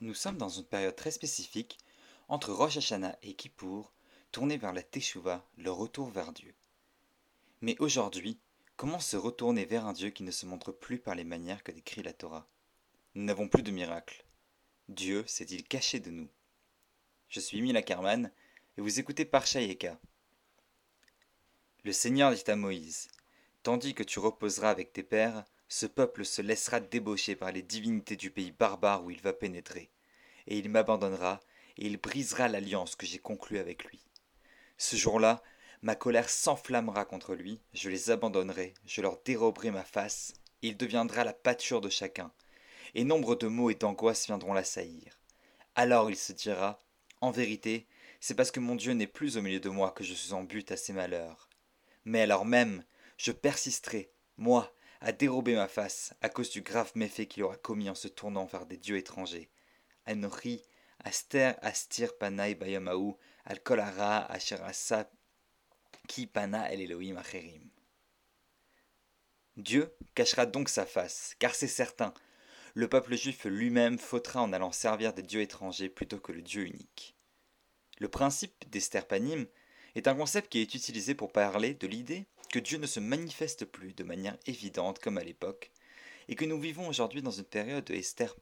Nous sommes dans une période très spécifique, entre Rosh Hashanah et Kippour, tournée vers la Teshuvah, le retour vers Dieu. Mais aujourd'hui, comment se retourner vers un Dieu qui ne se montre plus par les manières que décrit la Torah? Nous n'avons plus de miracle. Dieu s'est-il caché de nous? Je suis Mila Karman et vous écoutez Parshayeka. Le Seigneur dit à Moïse Tandis que tu reposeras avec tes pères, ce peuple se laissera débaucher par les divinités du pays barbare où il va pénétrer, et il m'abandonnera, et il brisera l'alliance que j'ai conclue avec lui. Ce jour-là, ma colère s'enflammera contre lui, je les abandonnerai, je leur déroberai ma face, il deviendra la pâture de chacun, et nombre de maux et d'angoisses viendront l'assaillir. Alors il se dira, En vérité, c'est parce que mon Dieu n'est plus au milieu de moi que je suis en but à ses malheurs. Mais alors même, je persisterai, moi, à dérober ma face à cause du grave méfait qu'il aura commis en se tournant vers des dieux étrangers. Anochi, Aster, Astir, Panai, Bayamaou, Al Kolara, Asherasa, Ki Pana, El Elohim, Acherim. Dieu cachera donc sa face, car c'est certain, le peuple juif lui-même fautera en allant servir des dieux étrangers plutôt que le Dieu unique. Le principe d'Esterpanim est un concept qui est utilisé pour parler de l'idée que Dieu ne se manifeste plus de manière évidente comme à l'époque, et que nous vivons aujourd'hui dans une période de Esther.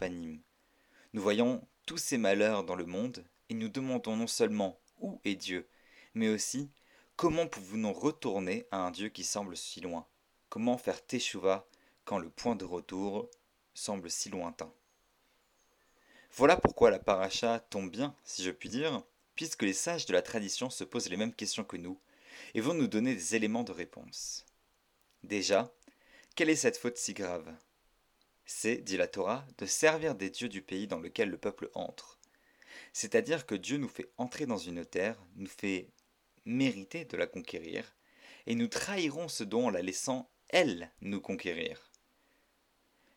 Nous voyons tous ces malheurs dans le monde, et nous demandons non seulement où est Dieu, mais aussi comment pouvons-nous retourner à un Dieu qui semble si loin? Comment faire Teshuvah quand le point de retour semble si lointain? Voilà pourquoi la paracha tombe bien, si je puis dire, puisque les sages de la tradition se posent les mêmes questions que nous, et vont nous donner des éléments de réponse. Déjà, quelle est cette faute si grave? C'est, dit la Torah, de servir des dieux du pays dans lequel le peuple entre. C'est-à-dire que Dieu nous fait entrer dans une terre, nous fait mériter de la conquérir, et nous trahirons ce don en la laissant, elle, nous conquérir.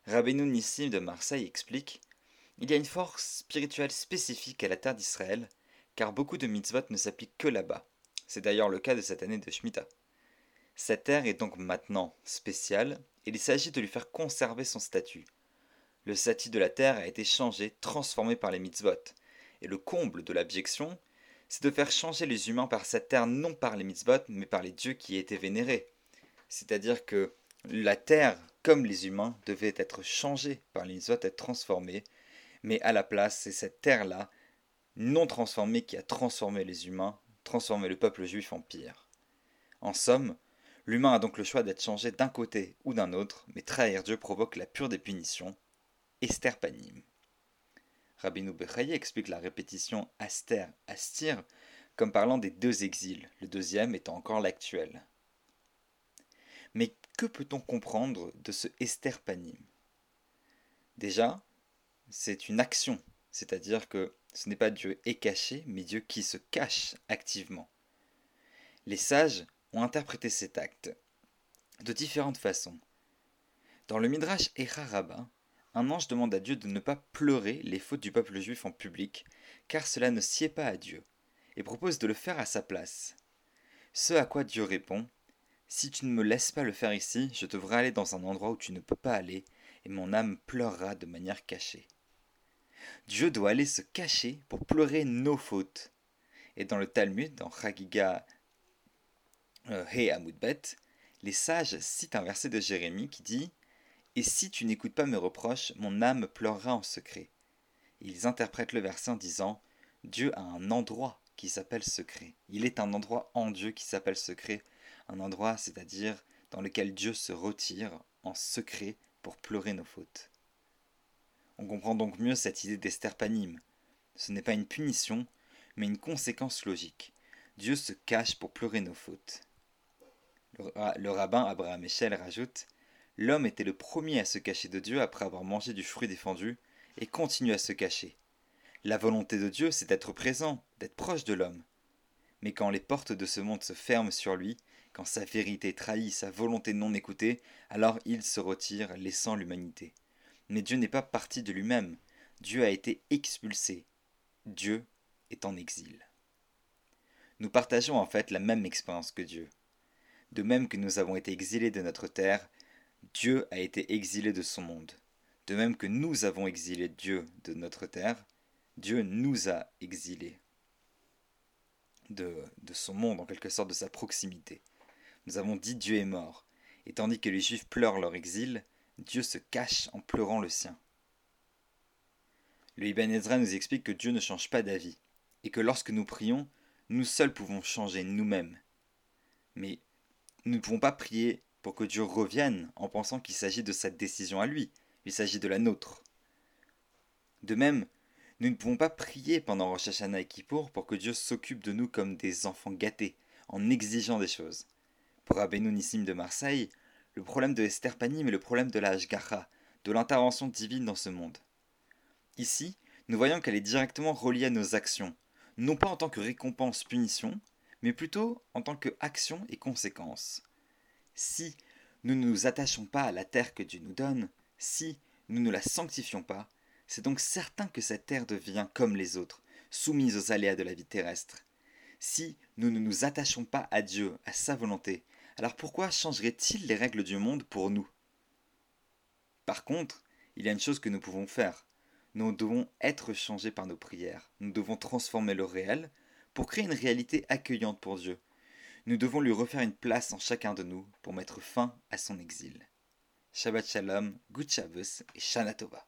Rabbeinu Nissim de Marseille explique Il y a une force spirituelle spécifique à la terre d'Israël, car beaucoup de mitzvot ne s'appliquent que là-bas. C'est d'ailleurs le cas de cette année de Shemitah. Cette terre est donc maintenant spéciale, et il s'agit de lui faire conserver son statut. Le statut de la terre a été changé, transformé par les mitzvot, et le comble de l'abjection, c'est de faire changer les humains par cette terre non par les mitzvot, mais par les dieux qui étaient vénérés. C'est-à-dire que la terre, comme les humains, devait être changée par les mitzvot, être transformée, mais à la place, c'est cette terre-là, non transformée, qui a transformé les humains transformer le peuple juif en pire. En somme, l'humain a donc le choix d'être changé d'un côté ou d'un autre, mais trahir Dieu provoque la pure des punitions, Esther Panim. Rabbi Bechaye explique la répétition Aster, Astir comme parlant des deux exils, le deuxième étant encore l'actuel. Mais que peut-on comprendre de ce Esther Panim? Déjà, c'est une action, c'est-à-dire que ce n'est pas Dieu est caché, mais Dieu qui se cache activement. Les sages ont interprété cet acte de différentes façons. Dans le Midrash Echaraba, un ange demande à Dieu de ne pas pleurer les fautes du peuple juif en public, car cela ne sied pas à Dieu, et propose de le faire à sa place. Ce à quoi Dieu répond Si tu ne me laisses pas le faire ici, je devrais aller dans un endroit où tu ne peux pas aller, et mon âme pleurera de manière cachée. Dieu doit aller se cacher pour pleurer nos fautes. Et dans le Talmud, dans Chagiga euh, He Amudbet, les sages citent un verset de Jérémie qui dit Et si tu n'écoutes pas mes reproches, mon âme pleurera en secret. Ils interprètent le verset en disant Dieu a un endroit qui s'appelle secret. Il est un endroit en Dieu qui s'appelle secret. Un endroit, c'est-à-dire dans lequel Dieu se retire en secret pour pleurer nos fautes. On comprend donc mieux cette idée d'esterpanime. Ce n'est pas une punition, mais une conséquence logique. Dieu se cache pour pleurer nos fautes. Le, rabbin Abraham Echel rajoute L'homme était le premier à se cacher de Dieu après avoir mangé du fruit défendu, et continue à se cacher. La volonté de Dieu, c'est d'être présent, d'être proche de l'homme. Mais quand les portes de ce monde se ferment sur lui, quand sa vérité trahit sa volonté non écoutée, alors il se retire, laissant l'humanité. Mais Dieu n'est pas parti de lui-même. Dieu a été expulsé. Dieu est en exil. Nous partageons en fait la même expérience que Dieu. De même que nous avons été exilés de notre terre, Dieu a été exilé de son monde. De même que nous avons exilé Dieu de notre terre, Dieu nous a exilés de, de son monde, en quelque sorte de sa proximité. Nous avons dit Dieu est mort, et tandis que les Juifs pleurent leur exil, Dieu se cache en pleurant le sien. Le Ibn Ezra nous explique que Dieu ne change pas d'avis, et que lorsque nous prions, nous seuls pouvons changer nous-mêmes. Mais nous ne pouvons pas prier pour que Dieu revienne en pensant qu'il s'agit de sa décision à lui, il s'agit de la nôtre. De même, nous ne pouvons pas prier pendant Rosh Hashanah et Kippour pour que Dieu s'occupe de nous comme des enfants gâtés, en exigeant des choses. Pour Abénou Nissim de Marseille, le problème de Esther Panim est le problème de la Hashgacha, de l'intervention divine dans ce monde. Ici, nous voyons qu'elle est directement reliée à nos actions, non pas en tant que récompense-punition, mais plutôt en tant que action et conséquence. Si nous ne nous attachons pas à la terre que Dieu nous donne, si nous ne la sanctifions pas, c'est donc certain que cette terre devient comme les autres, soumise aux aléas de la vie terrestre. Si nous ne nous attachons pas à Dieu, à sa volonté, alors pourquoi changerait-il les règles du monde pour nous? Par contre, il y a une chose que nous pouvons faire. Nous devons être changés par nos prières. Nous devons transformer le réel pour créer une réalité accueillante pour Dieu. Nous devons lui refaire une place en chacun de nous pour mettre fin à son exil. Shabbat Shalom, et Shana Tova.